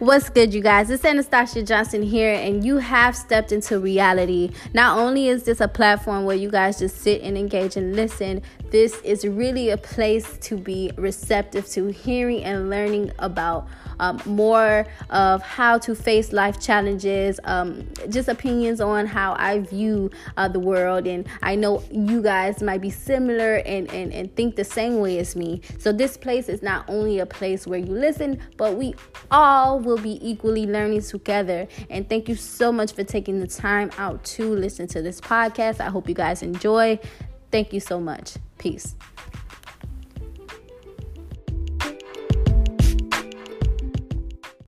What's good, you guys? It's Anastasia Johnson here, and you have stepped into reality. Not only is this a platform where you guys just sit and engage and listen, this is really a place to be receptive to hearing and learning about um, more of how to face life challenges, um, just opinions on how I view uh, the world. And I know you guys might be similar and, and, and think the same way as me. So, this place is not only a place where you listen, but we all will be equally learning together. And thank you so much for taking the time out to listen to this podcast. I hope you guys enjoy. Thank you so much. Peace.